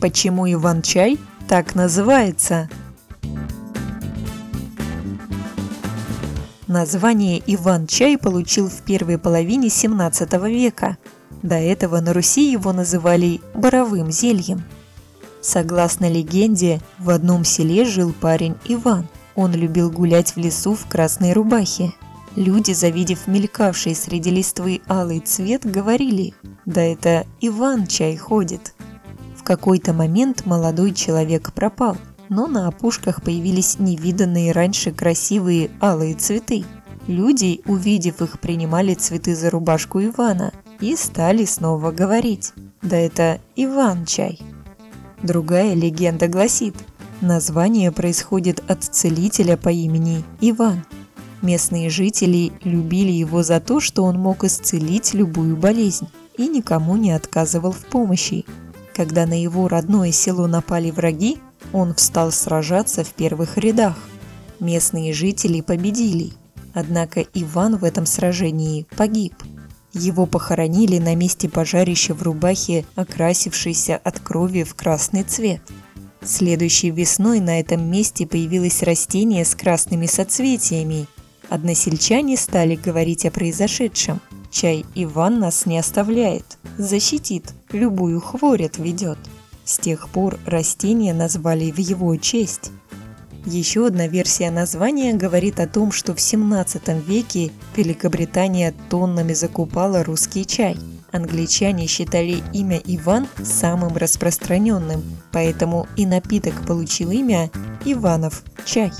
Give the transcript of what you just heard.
Почему Иван-чай так называется? Название Иван-чай получил в первой половине 17 века. До этого на Руси его называли боровым зельем. Согласно легенде, в одном селе жил парень Иван. Он любил гулять в лесу в красной рубахе. Люди, завидев мелькавший среди листвы алый цвет, говорили «Да это Иван-чай ходит». Какой-то момент молодой человек пропал – но на опушках появились невиданные раньше красивые алые цветы. Люди, увидев их, принимали цветы за рубашку Ивана и стали снова говорить «Да это Иван-чай». Другая легенда гласит, название происходит от целителя по имени Иван. Местные жители любили его за то, что он мог исцелить любую болезнь и никому не отказывал в помощи. Когда на его родное село напали враги, он встал сражаться в первых рядах. Местные жители победили, однако Иван в этом сражении погиб. Его похоронили на месте пожарища в рубахе, окрасившейся от крови в красный цвет. Следующей весной на этом месте появилось растение с красными соцветиями. Односельчане стали говорить о произошедшем. Чай Иван нас не оставляет, защитит, любую хворь отведет. С тех пор растение назвали в его честь. Еще одна версия названия говорит о том, что в 17 веке Великобритания тоннами закупала русский чай. Англичане считали имя Иван самым распространенным, поэтому и напиток получил имя Иванов чай.